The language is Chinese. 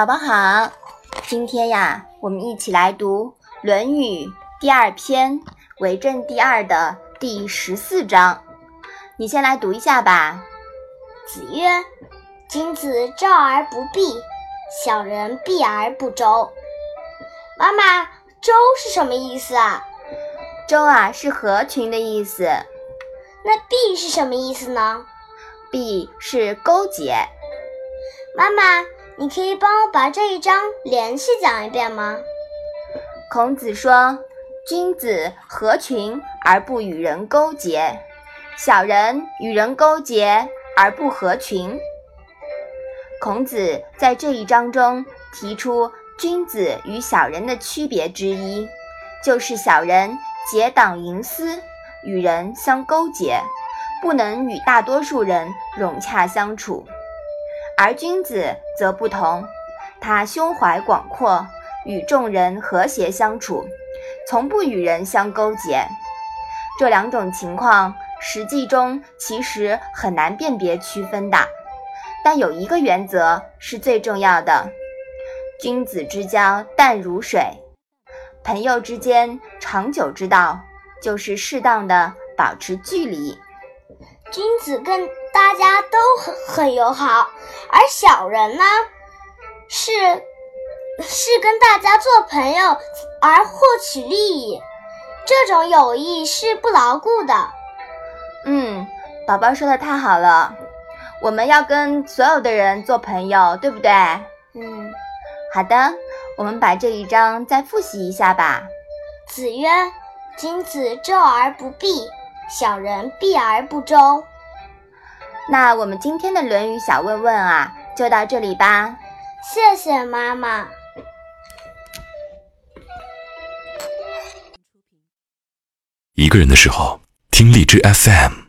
宝宝好，今天呀，我们一起来读《论语》第二篇《为政第二》的第十四章。你先来读一下吧。子曰：“君子周而不避，小人避而不周。”妈妈，“周”是什么意思啊？“周”啊，是合群的意思。那“避”是什么意思呢？“避”是勾结。妈妈。你可以帮我把这一章连续讲一遍吗？孔子说：“君子合群而不与人勾结，小人与人勾结而不合群。”孔子在这一章中提出君子与小人的区别之一，就是小人结党营私，与人相勾结，不能与大多数人融洽相处。而君子则不同，他胸怀广阔，与众人和谐相处，从不与人相勾结。这两种情况实际中其实很难辨别区分的，但有一个原则是最重要的：君子之交淡如水。朋友之间长久之道，就是适当的保持距离。君子跟大家都很很友好，而小人呢，是是跟大家做朋友而获取利益，这种友谊是不牢固的。嗯，宝宝说的太好了，我们要跟所有的人做朋友，对不对？嗯，好的，我们把这一章再复习一下吧。子曰：“君子周而不避。”小人避而不周。那我们今天的《论语》小问问啊，就到这里吧。谢谢妈妈。一个人的时候，听荔枝 FM。